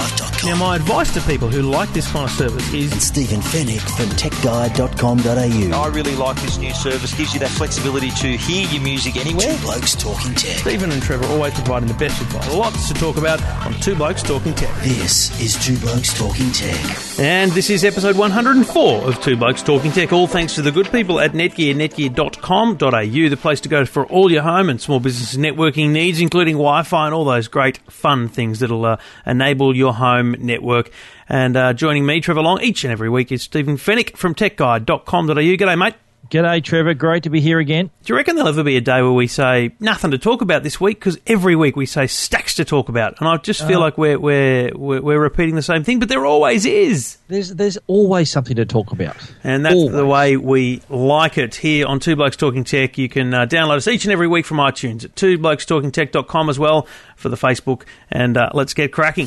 YourTechLife.com. Now, my advice to people who like this kind of service is and Stephen Fenech from TechGuide.com.au. I really like this new service. Gives you that flexibility to hear your music anywhere. Two Blokes Talking Tech. Stephen and Trevor always providing the best advice. Lots to talk about on Two Blokes Talking Tech. This is Two Blokes Talking Tech. And this is episode 104 of Two Blokes Talking Tech, all thanks to the good people at Netgear, netgear.com.au, the place to go for all your home and small business networking needs, including Wi Fi and all those great fun things that'll uh, enable your home network. And uh, joining me, Trevor Long, each and every week is Stephen Fenech from techguide.com.au. G'day, mate. G'day, Trevor. Great to be here again. Do you reckon there'll ever be a day where we say nothing to talk about this week? Because every week we say stacks to talk about, and I just feel Uh. like we're, we're we're we're repeating the same thing. But there always is. There's there's always something to talk about. And that's the way we like it here on Two Blokes Talking Tech. You can uh, download us each and every week from iTunes at twoblokestalkingtech.com as well for the Facebook. And uh, let's get cracking.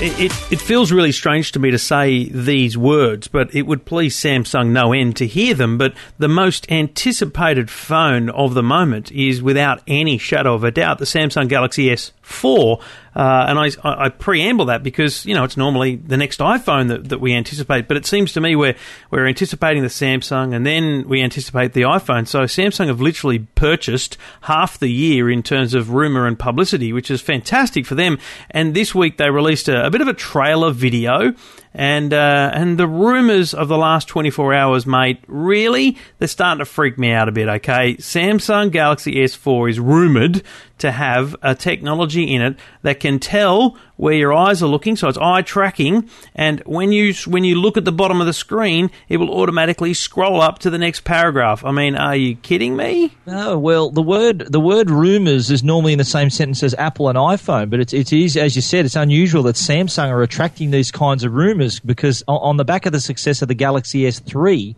It, it, feels really strange to me to say these words, but it would please Samsung no end to hear them. But the most anticipated phone of the moment is, without any shadow of a doubt, the Samsung Galaxy S4. Uh, and I, I preamble that because you know it's normally the next iPhone that, that we anticipate, but it seems to me we're we're anticipating the Samsung and then we anticipate the iPhone. So Samsung have literally purchased half the year in terms of rumor and publicity, which is fantastic for them. And this week they released a, a bit of a trailer video. And uh, and the rumors of the last 24 hours, mate, really, they're starting to freak me out a bit. Okay, Samsung Galaxy S4 is rumored to have a technology in it that can tell where your eyes are looking, so it's eye tracking. And when you when you look at the bottom of the screen, it will automatically scroll up to the next paragraph. I mean, are you kidding me? No, well, the word the word rumors is normally in the same sentence as Apple and iPhone, but it's it is as you said, it's unusual that Samsung are attracting these kinds of rumors because on, the back of the success of the Galaxy S3.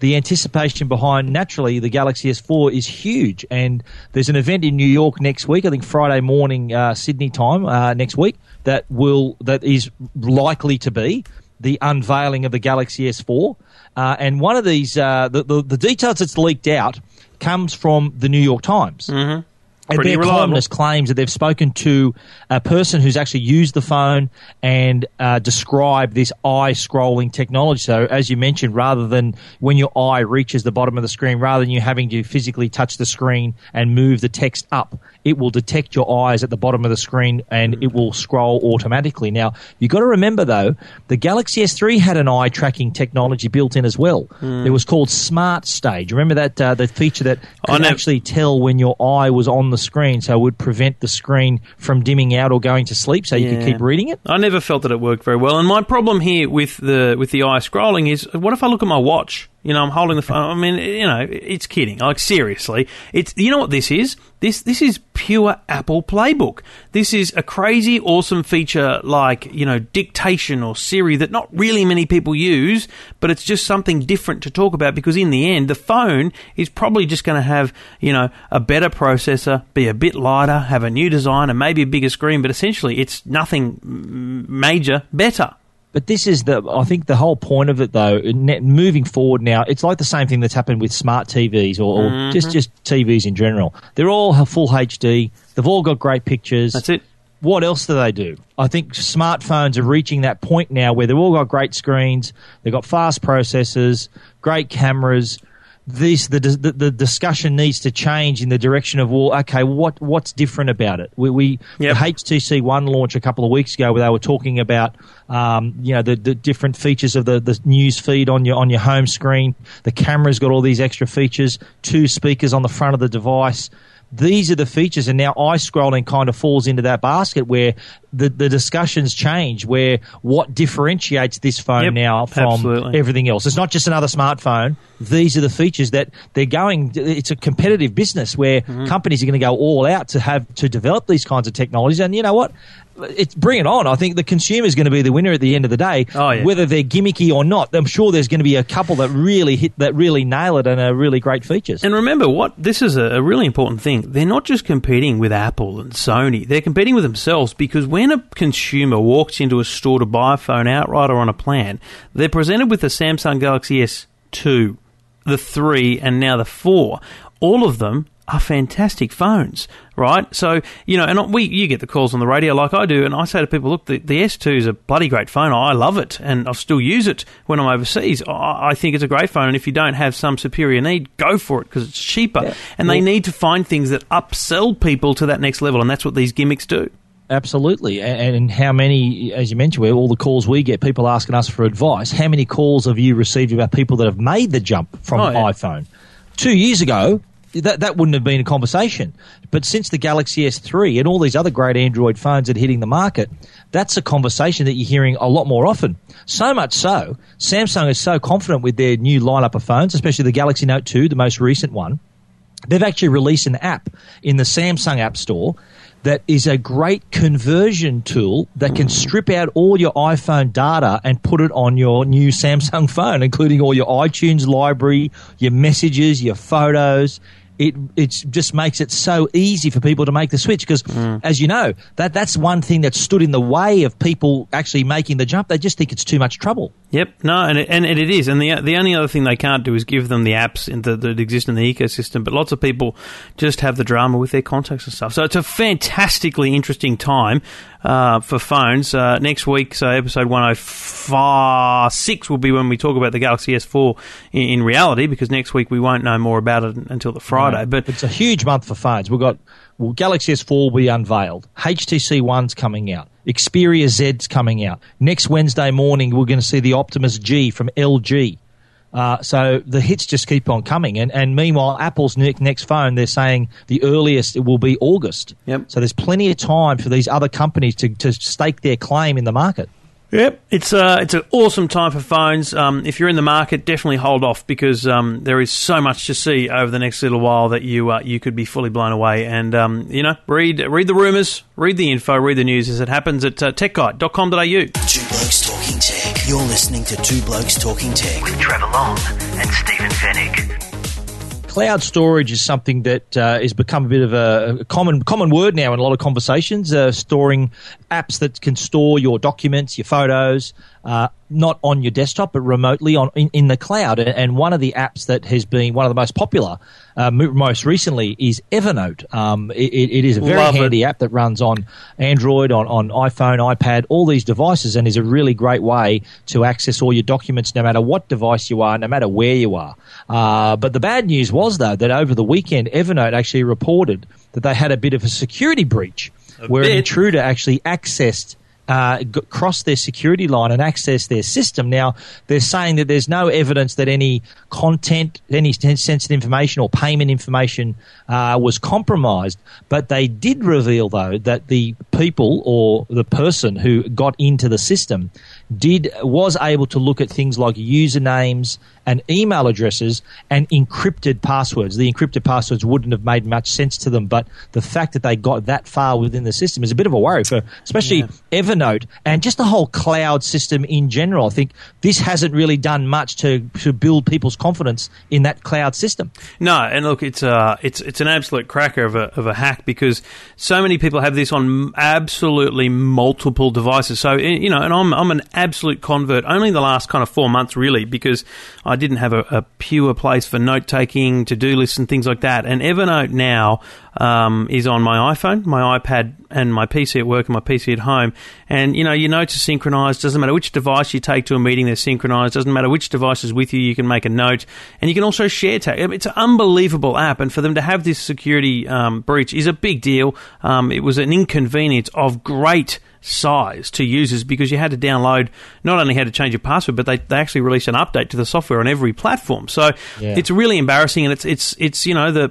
The anticipation behind naturally the Galaxy S4 is huge, and there's an event in New York next week. I think Friday morning uh, Sydney time uh, next week that will that is likely to be the unveiling of the Galaxy S4. Uh, and one of these, uh, the, the, the details that's leaked out comes from the New York Times. Mm-hmm. And Pretty their reliable. columnist claims that they've spoken to a person who's actually used the phone and uh, described this eye scrolling technology. So, as you mentioned, rather than when your eye reaches the bottom of the screen, rather than you having to physically touch the screen and move the text up, it will detect your eyes at the bottom of the screen and it will scroll automatically. Now, you've got to remember though, the Galaxy S3 had an eye tracking technology built in as well. It was called Smart Stay. Remember that uh, the feature that could actually tell when your eye was on the screen, so it would prevent the screen from dimming out or going to sleep, so you could keep reading it. I never felt that it worked very well. And my problem here with the with the eye scrolling is, what if I look at my watch? You know, I'm holding the phone. I mean, you know, it's kidding. Like seriously, it's you know what this is. This this is pure Apple playbook. This is a crazy, awesome feature like you know dictation or Siri that not really many people use, but it's just something different to talk about because in the end, the phone is probably just going to have you know a better processor, be a bit lighter, have a new design, and maybe a bigger screen. But essentially, it's nothing major better. But this is the, I think the whole point of it though, moving forward now, it's like the same thing that's happened with smart TVs or, or Mm-hmm. just, just TVs in general. They're all full HD. They've all got great pictures. That's it. What else do they do? I think smartphones are reaching that point now where they've all got great screens, they've got fast processors, great cameras. This the, the the discussion needs to change in the direction of well, okay, what what's different about it? We, we Yep. the HTC One launch a couple of weeks ago where they were talking about um, you know the, the different features of the, the news feed on your on your home screen. The camera's got all these extra features, two speakers on the front of the device. These are the features, and now eye scrolling kind of falls into that basket where the, the discussions change. Where what differentiates this phone Yep, now from absolutely. everything else? It's not just another smartphone. These are the features that they're going. It's a competitive business where Mm-hmm. companies are going to go all out to have to develop these kinds of technologies. And you know what? It's bring it on. I think the consumer is going to be the winner at the end of the day. Oh, yeah. Whether they're gimmicky or not, I'm sure there's going to be a couple that really hit that really nail it and are really great features. And remember, what this is a, a really important thing. They're not just competing with Apple and Sony; they're competing with themselves because when a consumer walks into a store to buy a phone outright or on a plan, they're presented with the Samsung Galaxy S2, the three, and now the four. All of them are fantastic phones, right? So you know, and we you get the calls on the radio like I do, and I say to people, look, the, the S2 is a bloody great phone. I love it, and I still use it when I'm overseas. I, I think it's a great phone, and if you don't have some superior need, go for it because it's cheaper. And they Well- need to find things that upsell people to that next level, and that's what these gimmicks do. Absolutely. And, and how many, as you mentioned, all the calls we get, people asking us for advice, how many calls have you received about people that have made the jump from Oh, yeah. iPhone? Two years ago, that, that wouldn't have been a conversation. But since the Galaxy S3 and all these other great Android phones that are hitting the market, that's a conversation that you're hearing a lot more often. So much so, Samsung is so confident with their new lineup of phones, especially the Galaxy Note 2, the most recent one, they've actually released an app in the Samsung App Store that is a great conversion tool that can strip out all your iPhone data and put it on your new Samsung phone, including all your iTunes library, your messages, your photos. It it just makes it so easy for people to make the switch because, mm. as you know, that that's one thing that stood in the way of people actually making the jump. They just think it's too much trouble. Yep, no, and it, and it is, and the the only other thing they can't do is give them the apps in the, that exist in the ecosystem. But lots of people just have the drama with their contacts and stuff. So it's a fantastically interesting time uh, for phones. Uh, next week, so episode one hundred six will be when we talk about the Galaxy S4 in, in reality, because next week we won't know more about it until the Friday. But it's a huge month for phones. We've got well, Galaxy S4 will be unveiled. HTC One's coming out. Xperia Z's coming out. Next Wednesday morning, we're going to see the Optimus G from LG. Uh, so the hits just keep on coming. And, and meanwhile, Apple's next phone, they're saying the earliest it will be August. Yep. So there's plenty of time for these other companies to, to stake their claim in the market. Yep, it's uh, it's an awesome time for phones. Um, if you're in the market, definitely hold off because um, there is so much to see over the next little while that you uh, you could be fully blown away. And um, you know, read read the rumors, read the info, read the news as it happens at uh, techguide.com.au. You're listening to Two Blokes Talking Tech. with Trevor Long and Stephen Fenech. cloud storage is something that uh, has become a bit of a, common common word now in a lot of conversations. Uh, storing apps that can store your documents, your photos, uh, not on your desktop but remotely on in, in the cloud. And, one of the apps that has been one of the most popular uh, most recently is Evernote. Um, it, it it is a very Love it. handy app that runs on Android, on, on iPhone, iPad, all these devices, and is a really great way to access all your documents no matter what device you are, no matter where you are. Uh, but the bad news was, though, that over the weekend, Evernote actually reported that they had a bit of a security breach where an intruder actually accessed. Uh, crossed their security line and access their system. Now they're saying that there's no evidence that any content, any sensitive information or payment information uh, was compromised. But they did reveal, though, that the people or the person who got into the system did was able to look at things like usernames and email addresses and encrypted passwords. The encrypted passwords wouldn't have made much sense to them, but the fact that they got that far within the system is a bit of a worry for, especially Evernote and just the whole cloud system in general. I think this hasn't really done much to to build people's confidence in that cloud system. No, and look, it's uh, it's it's an absolute cracker of a of a hack because so many people have this on absolutely multiple devices. So you know, and I'm I'm an absolute convert. Only in the last kind of four months, really, because I didn't have a, a pure place for note taking, to do lists, and things like that. And Evernote now um, is on my iPhone, my iPad, and my PC at work and my PC at home. And you know, your notes are synchronized. Doesn't matter which device you take to a meeting, they're synchronized. Doesn't matter which device is with you, you can make a note, and you can also share tag. It's an unbelievable app, and for them to have this security um, breach is a big deal. Um, it was an inconvenience of great size to users because you had to download. Not only had to change your password, but they, they actually released an update to the software on every platform. So Yeah. it's really embarrassing, and it's it's it's you know the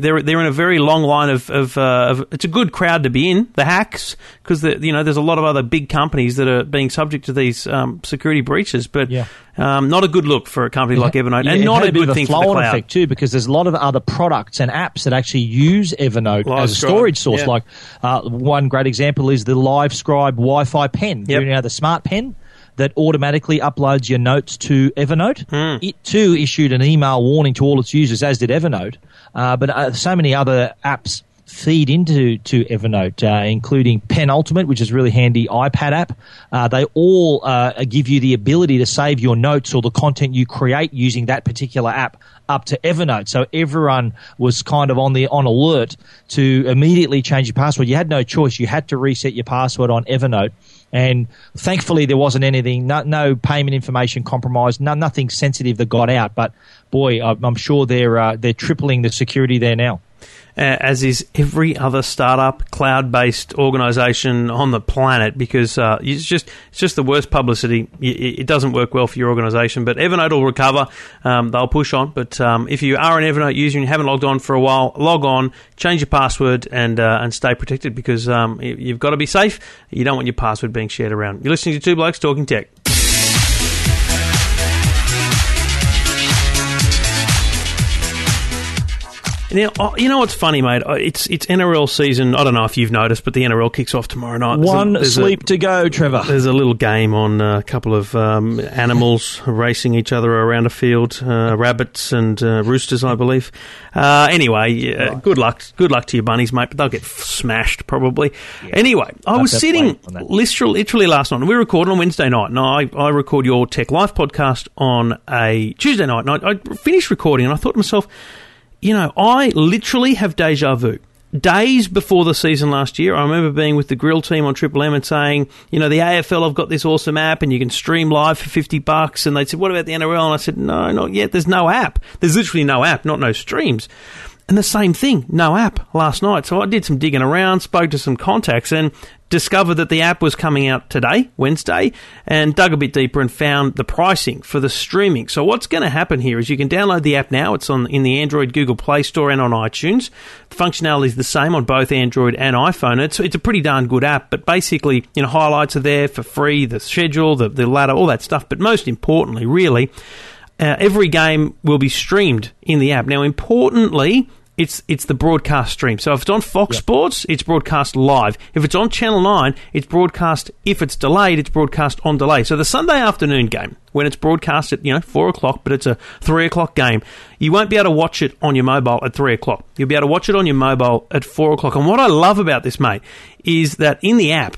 they're they're in a very long line of of, uh, of it's a good crowd to be in the hacks because the, you know there's a lot of other big companies that are being subject to these um, security breaches, but Yeah. um, not a good look for a company like Evernote, Yeah, and not had a good thing for the cloud. effect too, because there's a lot of other products and apps that actually use Evernote Live as a storage source. Like uh, one great example is the Live Scribe Wi-Fi pen. Yep. You know the smart pen that automatically uploads your notes to Evernote. Hmm. It too issued an email warning to all its users, as did Evernote. Uh, but uh, so many other apps feed into to Evernote, uh, including Penultimate, which is a really handy iPad app. Uh, they all uh, give you the ability to save your notes or the content you create using that particular app up to Evernote. So everyone was kind of on the on alert to immediately change your password. You had no choice; you had to reset your password on Evernote. And thankfully, there wasn't anything, no, no payment information compromised, no, nothing sensitive that got out. But boy, I'm I'm sure they're uh, they're tripling the security there now. Uh, as is every other startup cloud-based organization on the planet because uh, it's just it's just the worst publicity. It, it doesn't work well for your organization. But Evernote will recover. Um, they'll push on. But um, if you are an Evernote user and you haven't logged on for a while, log on, change your password, and uh, and stay protected because um, you've got to be safe. You don't want your password being shared around. You're listening to Two Blokes Talking Tech. Now, oh, you know what's funny, mate? Oh, It's it's NRL season. I don't know if you've noticed, but the NRL kicks off tomorrow night. There's One a- sleep to go, Trevor. there's a little game on a couple of um, animals racing each other around a field, uh, rabbits and uh, roosters, I believe. Uh, anyway, uh, good luck, good luck to your bunnies, mate. But they'll get f- smashed probably. Anyway, I was sitting that play on that. literally, literally last night. and We recorded on Wednesday night, and I, I record your Tech Life podcast on a Tuesday night. And I, I finished recording, and I thought to myself, you know, I literally have deja vu. Days before the season last year, I remember being with the grill team on Triple M and saying, you know, the AFL I've got this awesome app and you can stream live for 50 bucks. And they said, what about the NRL? And I said, no, not yet. There's no app. There's literally no app, not no streams. And the same thing, no app last night. So I did some digging around, spoke to some contacts, and discovered that the app was coming out today, Wednesday, and dug a bit deeper and found the pricing for the streaming. So what's going to happen here is you can download the app now. It's on in the Android Google Play Store and on iTunes. The functionality is the same on both Android and iPhone. It's it's a pretty darn good app, but basically, you know, highlights are there for free, the schedule, the the ladder, all that stuff. But most importantly, really, uh, every game will be streamed in the app. Now, importantly, it's it's the broadcast stream. So if it's on Fox Sports, it's broadcast live. If it's on Channel Nine, it's broadcast. If it's delayed, it's broadcast on delay. So the Sunday afternoon game, when it's broadcast at you know four o'clock, but it's a three o'clock game, you won't be able to watch it on your mobile at three o'clock. You'll be able to watch it on your mobile at four o'clock. And what I love about this, mate, is that in the app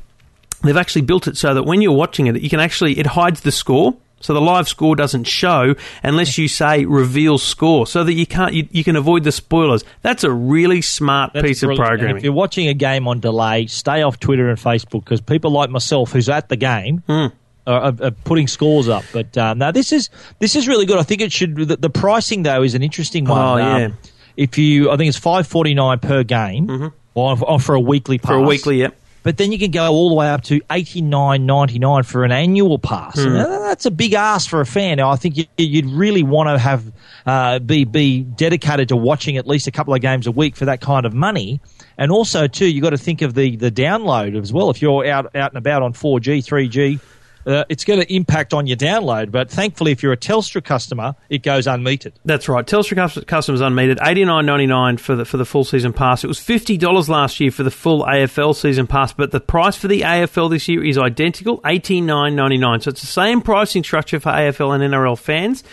they've actually built it so that when you're watching it, you can actually it hides the score. So the live score doesn't show unless you say reveal score, so that you can't you, you can avoid the spoilers. That's a really smart That's piece of brilliant. And programming. If you're watching a game on delay, stay off Twitter and Facebook because people like myself, who's at the game, Hmm. are, are, are putting scores up. But um, now this is this is really good. I think it should. The, the pricing though is an interesting one. Oh, yeah. Um, if you, I think it's five forty nine per game, or, or for a weekly pass. Mm-hmm. for a weekly, yep. But then you can go all the way up to eighty nine ninety nine for an annual pass. Hmm. That's a big ask for a fan. Now, I think you, you'd really want to have uh, be be dedicated to watching at least a couple of games a week for that kind of money. And also, too, you've got to think of the the download as well. If you're out out and about on four G, three G. Uh, it's going to impact on your download, but thankfully, if you're a Telstra customer, it goes unmetered. That's right. Telstra customers unmetered eighty nine ninety nine for the for the full season pass. It was fifty dollars last year for the full AFL season pass, but the price for the AFL this year is identical eighty nine ninety nine. So it's the same pricing structure for AFL and NRL fans.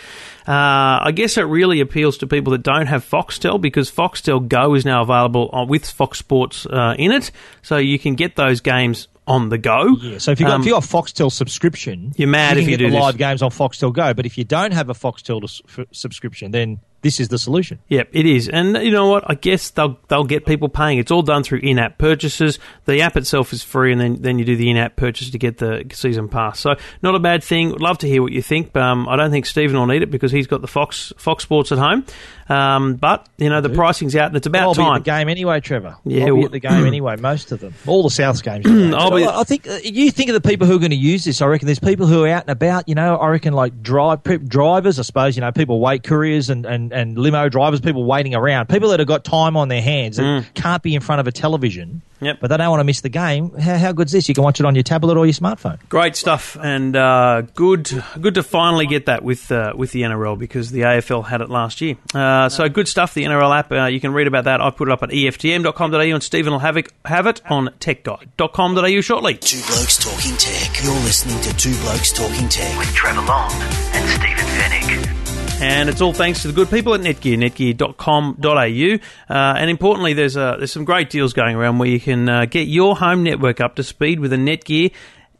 Uh, I guess it really appeals to people that don't have Foxtel because Foxtel Go is now available with Fox Sports uh, in it, so you can get those games on the go. Yeah, so if you got Um, if you got a Foxtel subscription, You're mad you if you get do the this. live games on Foxtel Go. But if you don't have a Foxtel s- f- subscription, then this is the solution. Yep, it is, and you know what? I guess they'll they'll get people paying. It's all done through in-app purchases. The app itself is free, and then, then you do the in-app purchase to get the season pass. So not a bad thing. Would love to hear what you think. Um, I don't think Stephen will need it because he's got the Fox Fox Sports at home. Um, but you know the pricing's out, and it's about I'll be time. at the game anyway, Trevor. Yeah, I'll be at the game anyway. Most of them, all the South games. I'll be- I I think uh, you think of the people who are going to use this. I reckon there's people who are out and about. You know, I reckon like drive drivers. I suppose you know people wait couriers and, and, and limo drivers. People waiting around. People that have got time on their hands that can't be in front of a television. Yep. But they don't want to miss the game. How, how good's this? You can watch it on your tablet or your smartphone. Great stuff, and uh, good, good to finally get that with uh, with the NRL because the AFL had it last year. Uh, so good stuff. The NRL app, uh, you can read about that. I put it up at EFTM.com.au, and Stephen will have it, have it on TechGuide.com.au shortly. Two Blokes Talking Tech. You're listening to Two Blokes Talking Tech. With Trevor Long and Stephen Fenech. And it's all thanks to the good people at Netgear, netgear.com.au. Uh, and importantly, there's, uh, there's some great deals going around where you can uh, get your home network up to speed with a Netgear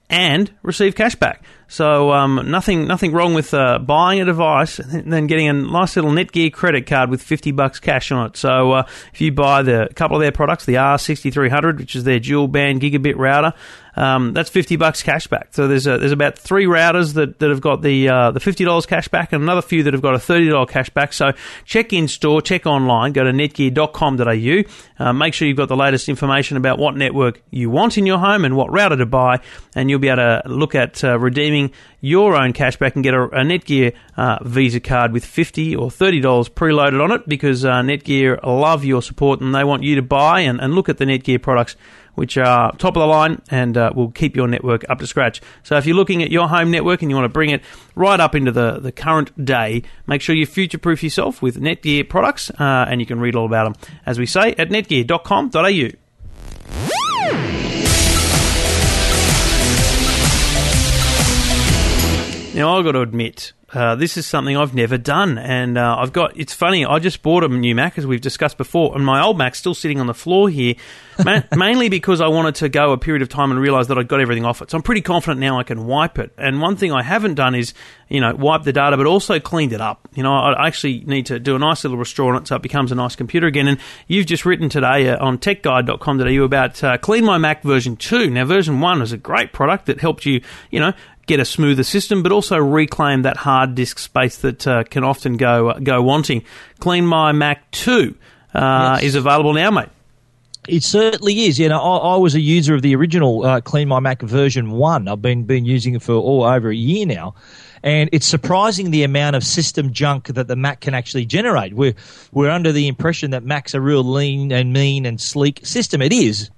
and receive cashback. So um, nothing nothing wrong with uh, buying a device and then getting a nice little Netgear credit card with 50 bucks cash on it. So uh, if you buy the a couple of their products, the R6300, which is their dual band gigabit router, um, that's 50 bucks cash back. So there's a, there's about three routers that, that have got the uh, the $50 cash back and another few that have got a $30 cash back. So check in store, check online, go to netgear.com.au. Uh, make sure you've got the latest information about what network you want in your home and what router to buy, and you'll be able to look at uh, redeeming your own cash back and get a, a Netgear uh, Visa card with 50 or $30 preloaded on it because uh, Netgear love your support and they want you to buy and, and look at the Netgear products which are top of the line and uh, will keep your network up to scratch. So if you're looking at your home network and you want to bring it right up into the, the current day, make sure you future-proof yourself with Netgear products uh, and you can read all about them, as we say, at netgear.com.au. Now I've got to admit, uh, this is something I've never done, and uh, I've got. It's funny. I just bought a new Mac, as we've discussed before, and my old Mac's still sitting on the floor here, ma- mainly because I wanted to go a period of time and realise that I'd got everything off it. So I'm pretty confident now I can wipe it. And one thing I haven't done is, you know, wipe the data, but also cleaned it up. You know, I actually need to do a nice little restore on it so it becomes a nice computer again. And you've just written today uh, on techguide.com.au about uh, Clean My Mac version two. Now, version one was a great product that helped you, you know get a smoother system, but also reclaim that hard disk space that uh, can often go go wanting. Clean My Mac 2 uh, Yes. is available now, mate. It certainly is. You know, I, I was a user of the original uh, Clean My Mac version one. I've been been using it for all over a year now, and it's surprising the amount of system junk that the Mac can actually generate. We're we're under the impression that Mac's a real lean and mean and sleek system. It is.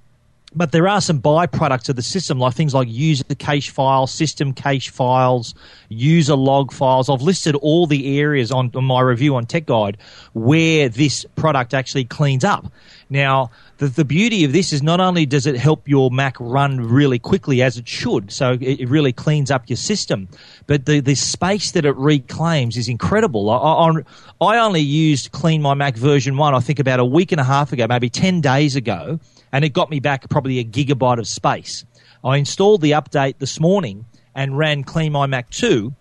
But there are some byproducts of the system, like things like user cache files, system cache files, user log files. I've listed all the areas on, on my review on Tech Guide where this product actually cleans up. Now, the, the beauty of this is not only does it help your Mac run really quickly as it should, so it, it really cleans up your system, but the, the space that it reclaims is incredible. I, I, I only used Clean My Mac version 1, I think about a week and a half ago, maybe 10 days ago, and it got me back probably a gigabyte of space. I installed the update this morning and ran Clean My Mac 2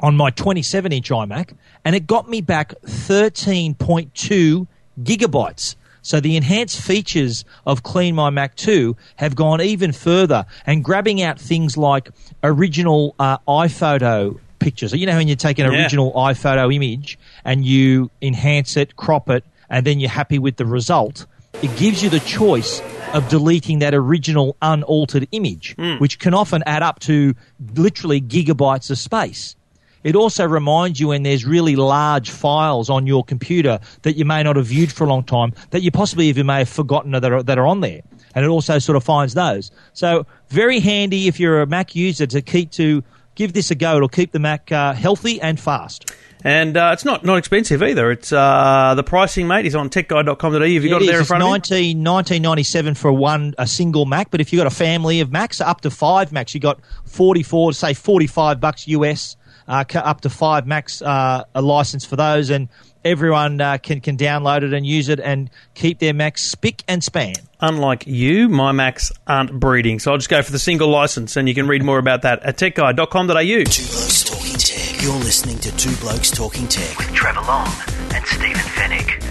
on my 27 inch iMac, and it got me back 13.2 gigabytes. So the enhanced features of Clean My Mac 2 have gone even further and grabbing out things like original uh, iPhoto pictures. You know when you take an Yeah. original iPhoto image and you enhance it, crop it, and then you're happy with the result, it gives you the choice of deleting that original unaltered image, hmm. which can often add up to literally gigabytes of space. It also reminds you when there's really large files on your computer that you may not have viewed for a long time, that you possibly even may have forgotten that are, that are on there. And it also sort of finds those. So very handy if you're a Mac user to keep to give this a go. It'll keep the Mac uh, healthy and fast. And uh, it's not, not expensive either. It's uh, the pricing, mate, is on techguide.com.au. Have you got it, there in front of you? It's 19, 1997 for one a single Mac, but if you've got a family of Macs, up to five Macs, you got 44, say 45 bucks US, uh, up to five Macs, uh, a license for those, and everyone uh, can, can download it and use it and keep their Macs spick and span. Unlike you, my Macs aren't breeding. So I'll just go for the single license, and you can read more about that at techguide.com.au. Two Blokes Talking Tech. You're listening to Two Blokes Talking Tech. With Trevor Long and Stephen Fenech.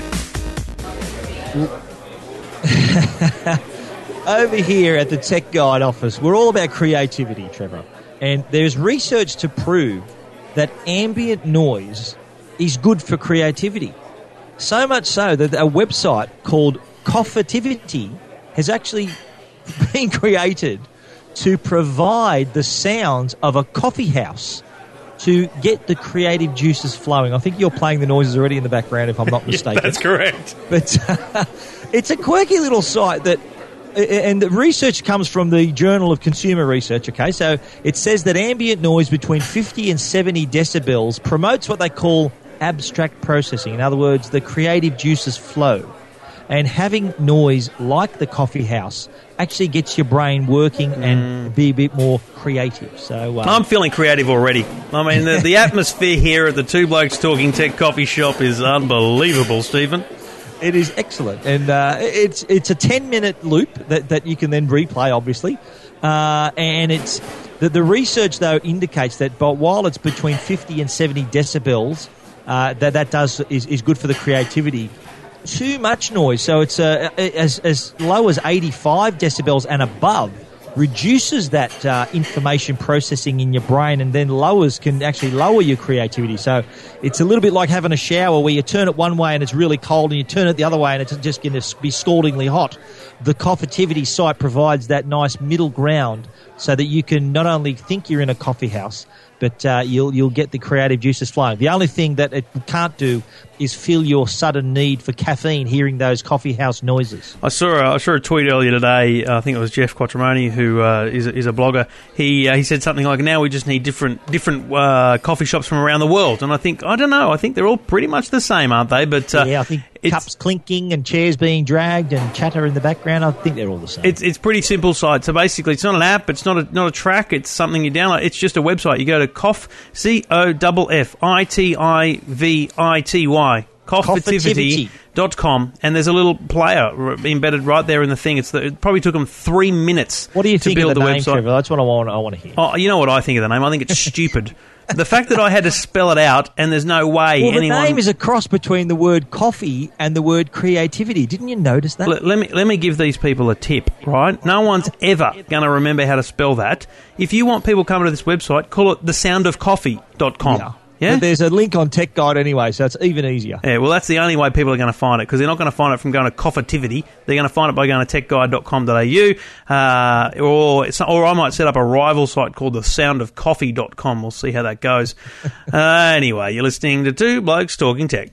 Over here at the Tech Guide office, we're all about creativity, Trevor. And there's research to prove that ambient noise is good for creativity. So much so that a website called Coffitivity has actually been created to provide the sounds of a coffee house to get the creative juices flowing. I think you're playing the noises already in the background, if I'm not mistaken. That's correct. But uh, it's a quirky little site that, and the research comes from the Journal of Consumer Research. Okay, so it says that ambient noise between 50 and 70 decibels promotes what they call abstract processing. In other words, the creative juices flow. And having noise like the coffee house actually gets your brain working and be a bit more creative. So uh, I'm feeling creative already. I mean, the, the atmosphere here at the Two Blokes Talking Tech coffee shop is unbelievable, Stephen. It is excellent, and uh, it's it's a ten minute loop that, that you can then replay, obviously, uh, and it's the, the research though indicates that, but while it's between fifty and seventy decibels, uh, that that does is, is good for the creativity. Too much noise, so it's uh, as as low as eighty five decibels and above reduces that uh, information processing in your brain and then lowers can actually lower your creativity. So it's a little bit like having a shower where you turn it one way and it's really cold and you turn it the other way and it's just going to be scaldingly hot. The Coffitivity site provides that nice middle ground so that you can not only think you're in a coffee house, but uh, you'll you'll get the creative juices flowing. The only thing that it can't do is fill your sudden need for caffeine hearing those coffee house noises. I saw a, I saw a tweet earlier today. I think it was Jeff Quattromoni, who uh, is, a, is a blogger. He uh, he said something like, "Now we just need different different uh, coffee shops from around the world." And I think I don't know. I think they're all pretty much the same, aren't they? But uh, yeah, I think it's- cups clinking and chairs being dragged and chatter in the background. I think they're all the same. It's it's pretty simple site. So basically, it's not an app. It's not a not a track. It's something you download. It's just a website. You go to coff c o f f i t i v i t y com and there's a little player embedded right there in the thing. It's the, it probably took them three minutes. what do you to think build of the, name, website. Trevor? That's what I want. I want to hear. Oh, you know what I think of the name? I think it's stupid. The fact that I had to spell it out and there's no way well, the name is a cross between the word coffee and the word creativity. Didn't you notice that? Let, let me let me give these people a tip, right? No one's ever going to remember how to spell that. If you want people coming to this website, call it thesoundofcoffee.com. yeah. Yeah? But there's a link on Tech Guide anyway, so it's even easier. Yeah, well, that's the only way people are going to find it because they're not going to find it from going to Coffitivity. They're going to find it by going to techguide.com.au, uh, or it's, or I might set up a rival site called the thesoundofcoffee.com. We'll see how that goes. uh, anyway, you're listening to Two Blokes Talking Tech.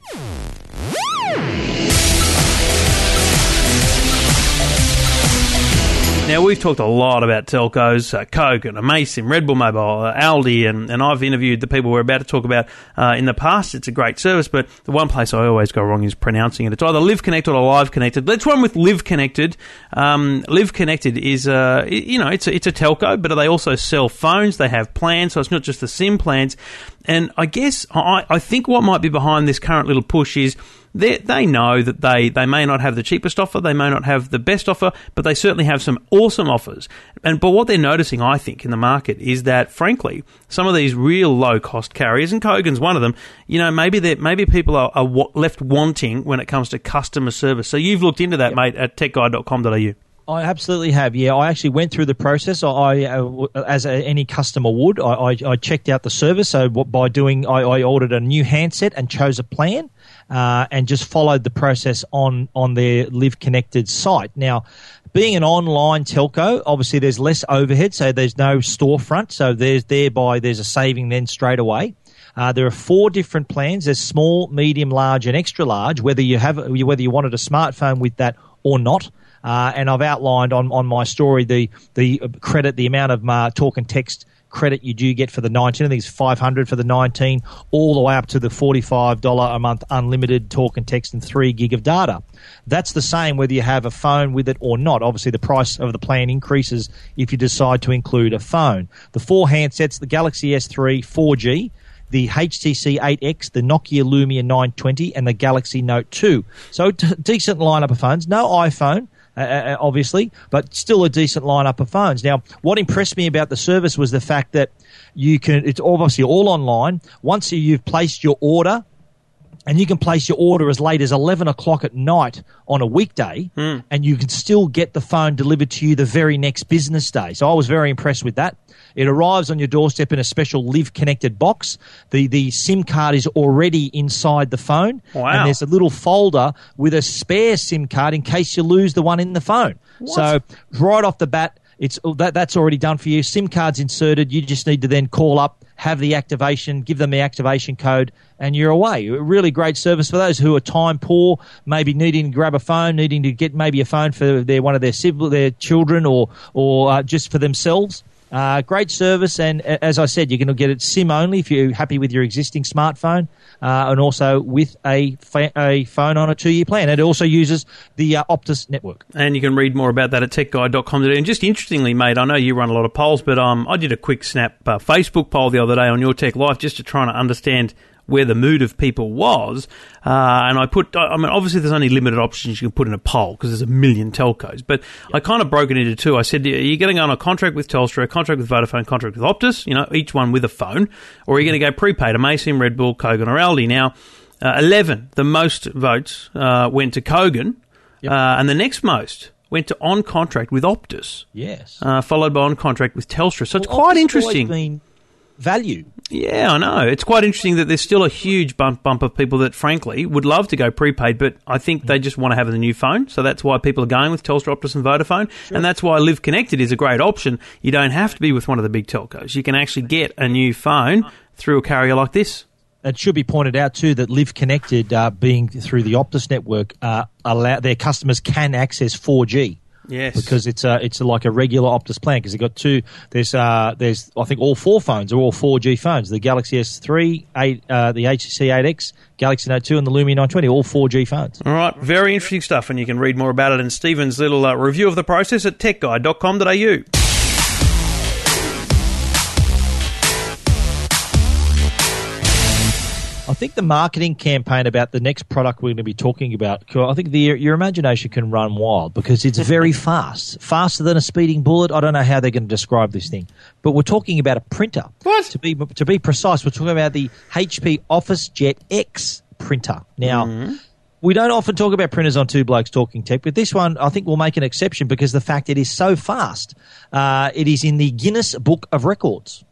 Now, we've talked a lot about telcos, uh, Coke and Amaysim, Red Bull Mobile, uh, Aldi, and, and I've interviewed the people we're about to talk about uh, in the past. It's a great service, but the one place I always go wrong is pronouncing it. It's either Live Connected or Live Connected. Let's run with Live Connected. Um, Live Connected is, uh, you know, it's a, it's a telco, but they also sell phones. They have plans, so it's not just the SIM plans. And I guess I, I think what might be behind this current little push is they, they know that they, they may not have the cheapest offer, they may not have the best offer, but they certainly have some awesome offers. And but what they're noticing, I think, in the market is that, frankly, some of these real low cost carriers, and Kogan's one of them, you know, maybe that maybe people are, are wa- left wanting when it comes to customer service. So you've looked into that, mate, at techguide.com.au. I absolutely have. Yeah, I actually went through the process. I, I uh, as any customer would, I, I, I checked out the service. So by doing, I, I ordered a new handset and chose a plan, uh, and just followed the process on on their Live Connected site. Now, being an online telco, obviously there's less overhead, so there's no storefront. So there's thereby there's a saving then straight away. Uh, there are four different plans. There's small, medium, large, and extra large. Whether you have whether you wanted a smartphone with that or not. Uh, and I've outlined on, on my story the the credit, the amount of uh, talk and text credit you do get for the 19. I think it's 500 for the 19, all the way up to the $45 a month unlimited talk and text and 3 gig of data. That's the same whether you have a phone with it or not. Obviously, the price of the plan increases if you decide to include a phone. The four handsets, the Galaxy S3 4G, the HTC 8X, the Nokia Lumia 920, and the Galaxy Note 2. So, t- decent lineup of phones. No iPhone. Uh, uh, obviously, but still a decent lineup of phones. Now, what impressed me about the service was the fact that you can, it's obviously all online. Once you've placed your order, and you can place your order as late as 11 o'clock at night on a weekday, hmm. and you can still get the phone delivered to you the very next business day. So I was very impressed with that. It arrives on your doorstep in a special Live connected box. The the SIM card is already inside the phone, Wow. and there's a little folder with a spare SIM card in case you lose the one in the phone. So right off the bat, it's that that's already done for you. SIM card's inserted. You just need to then call up, have the activation, give them the activation code, and you're away. A really great service for those who are time poor, maybe needing to grab a phone, needing to get maybe a phone for their one of their sibling, their children, or or uh, just for themselves. Uh, great service, and as I said, you're going to get it SIM only if you're happy with your existing smartphone, uh, and also with a fa- a phone on a two year plan. It also uses the uh, Optus network. And you can read more about that at techguide.com. And just interestingly, mate, I know you run a lot of polls, but um, I did a quick snap uh, Facebook poll the other day on Your Tech Life just to try and understand where the mood of people was. Uh, and I put, I mean, obviously there's only limited options you can put in a poll because there's a million telcos. But I kind of broke it into two. I said, are you going to go on a contract with Telstra, a contract with Vodafone, contract with Optus, you know, each one with a phone, or are you going to go prepaid, Amaysim, Red Bull, Kogan, or Aldi? Now, uh, 11, the most votes uh, went to Kogan. Uh, and the next most went to on contract with Optus, Yes. uh, followed by on contract with Telstra. So it's Well, quite Optus interesting. been value. Yeah, I know. It's quite interesting that there's still a huge bump bump of people that, frankly, would love to go prepaid, but I think they just want to have the new phone. So that's why people are going with Telstra, Optus, and Vodafone, and that's why Live Connected is a great option. You don't have to be with one of the big telcos. You can actually get a new phone through a carrier like this. It should be pointed out too that Live Connected, uh, being through the Optus network, uh, allow their customers can access 4G. Yes. because it's a, it's like a regular Optus plan because they've got two. There's uh, there's I think all four phones are all 4G phones. The Galaxy S3, eight, uh, the HTC 8X, Galaxy Note 2, and the Lumia 920, all 4G phones. All right, very interesting stuff, and you can read more about it in Stephen's little uh, review of the process at techguide.com.au. I think the marketing campaign about the next product we're going to be talking about, I think the, your imagination can run wild because it's very fast, faster than a speeding bullet. I don't know how they're going to describe this thing, but we're talking about a printer. What? To be to be precise, we're talking about the HP OfficeJet X printer. Now. We don't often talk about printers on Two Blokes Talking Tech, but this one I think will make an exception because the fact it is so fast. Uh, it is in the Guinness Book of Records.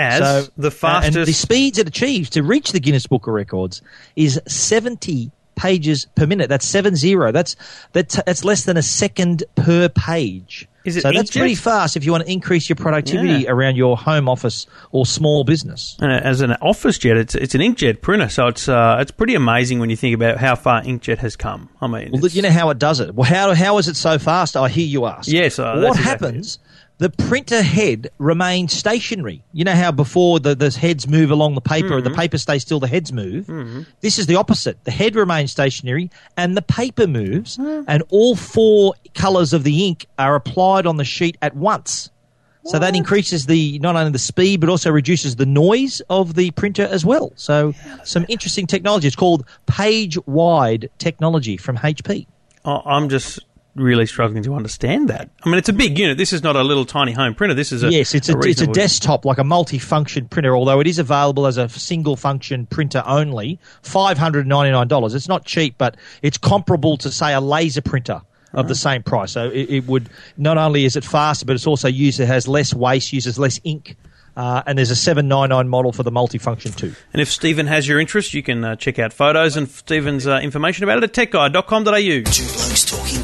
As So, the uh, fastest. and the speeds it achieves to reach the Guinness Book of Records is 70 pages per minute. That's seven zero. That's that's, that's less than a second per page. Is it so that's pretty fast if you want to increase your productivity Yeah. around your home office or small business. And as an office jet, it's it's an inkjet printer, so it's uh, it's pretty amazing when you think about how far inkjet has come. I mean, Well, you know how it does it. Well, how how is it so fast? I hear you ask. Yes, uh, what exactly happens? The printer head remains stationary. You know how before the, the heads move along the paper, Mm-hmm. the paper stays still, the heads move. This is the opposite. The head remains stationary, and the paper moves, Mm. and all four colours of the ink are applied on the sheet at once. So that increases the not only the speed but also reduces the noise of the printer as well. So some interesting technology. It's called page wide technology from HP. I'm just really struggling to understand that. I mean, it's a big unit. This is not a little tiny home printer. This is a yes, it's a, it's a desktop like a multi-function printer. Although it is available as a single function printer only, five hundred ninety nine dollars. It's not cheap, but it's comparable to say a laser printer of the same price. So it, it would not only is it faster, but it's also used. It has less waste, uses less ink. Uh, and there's a 799 model for the multifunction too. And if Stephen has your interest, you can uh, check out photos and Stephen's uh, information about it at techguide.com.au. Two Blokes Talking Tech.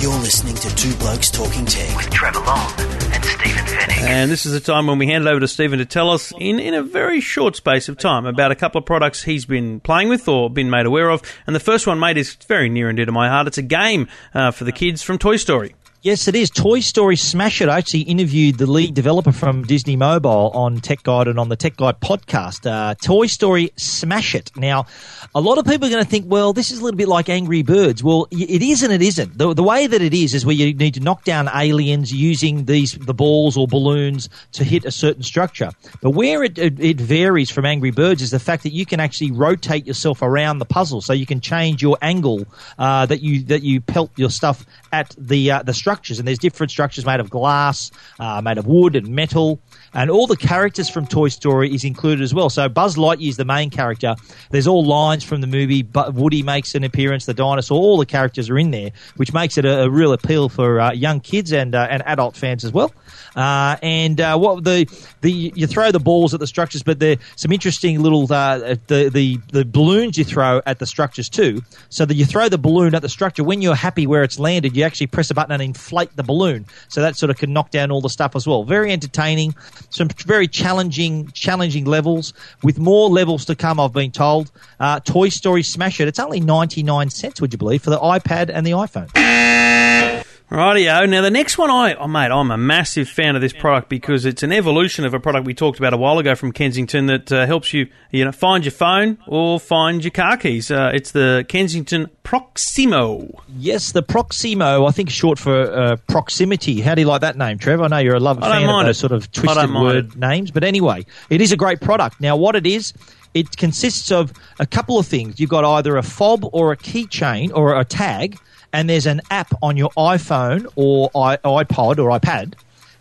You're listening to Two Blokes Talking Tech. with Trevor Long and Stephen Fenech. And this is the time when we hand it over to Stephen to tell us, in, in a very short space of time, about a couple of products he's been playing with or been made aware of. And the first one, mate, is very near and dear to my heart. It's a game uh, for the kids from Toy Story. Yes, it is. Toy Story Smash It. I actually interviewed the lead developer from Disney Mobile on Tech Guide and on the Tech Guide podcast. Uh, Toy Story Smash It. Now, a lot of people are going to think, well, this is a little bit like Angry Birds. Well, it is and it isn't. The, the way that it is is where you need to knock down aliens using these the balls or balloons to hit a certain structure. But where it, it, it varies from Angry Birds is the fact that you can actually rotate yourself around the puzzle, so you can change your angle uh, that you that you pelt your stuff at the uh, the structures. And there's different structures made of glass, uh, made of wood and metal, and all the characters from Toy Story is included as well. So Buzz Lightyear is the main character. There's all lines from the movie. But Woody makes an appearance. The dinosaur. All the characters are in there, which makes it a, a real appeal for uh, young kids and uh, and adult fans as well. Uh, and uh, what the the you throw the balls at the structures, but there's some interesting little uh, the the the balloons you throw at the structures too. So that you throw the balloon at the structure when you're happy where it's landed, you actually press a button and inflate the balloon. So that sort of can knock down all the stuff as well. Very entertaining, some very challenging challenging levels with more levels to come. I've been told. Uh, Toy Story Smash It. It's only ninety nine cents, would you believe, for the iPad and the iPhone. Rightio. Now, the next one, I, oh, mate, I'm a massive fan of this product because it's an evolution of a product we talked about a while ago from Kensington that uh, helps you, you know, find your phone or find your car keys. Uh, it's the Kensington Proximo. Yes, the Proximo, I think short for uh, proximity. How do you like that name, Trev? I know you're a love I don't fan of those it. sort of twisted word it. names, but anyway, it is a great product. Now, what it is, it consists of a couple of things. You've got either a fob or a keychain or a tag, and there's an app on your iPhone or iPod or iPad.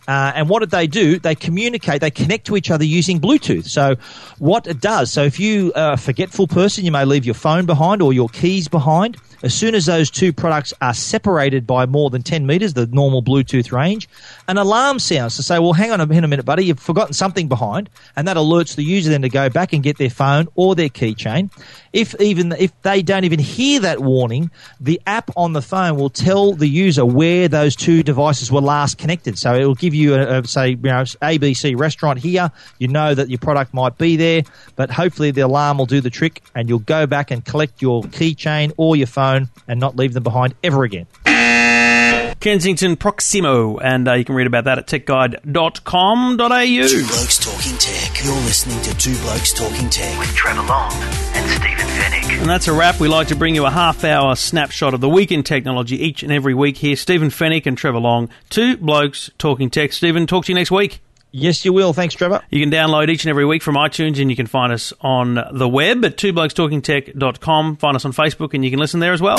Uh, and what did they do? They communicate, they connect to each other using Bluetooth. So, what it does, so if you are a forgetful person, you may leave your phone behind or your keys behind. As soon as those two products are separated by more than 10 meters, the normal Bluetooth range, an alarm sounds to say, well, hang on a minute, a minute, buddy, you've forgotten something behind. And that alerts the user then to go back and get their phone or their keychain. If even if they don't even hear that warning, the app on the phone will tell the user where those two devices were last connected. So it will give you a, a say, you know, ABC restaurant here. You know that your product might be there, but hopefully the alarm will do the trick, and you'll go back and collect your keychain or your phone and not leave them behind ever again. Kensington Proximo, and uh, you can read about that at techguide.com.au. Two Blokes Talking Tech. You're listening to Two Blokes Talking Tech. With Trevor Long and Stephen Fenech. And that's a wrap. We like to bring you a half hour snapshot of the week in technology each and every week here. Stephen Fenech and Trevor Long, two blokes talking tech. Stephen, talk to you next week. Yes, you will. Thanks, Trevor. You can download each and every week from iTunes and you can find us on the web at twoblokestalkingtech.com. Find us on Facebook and you can listen there as well.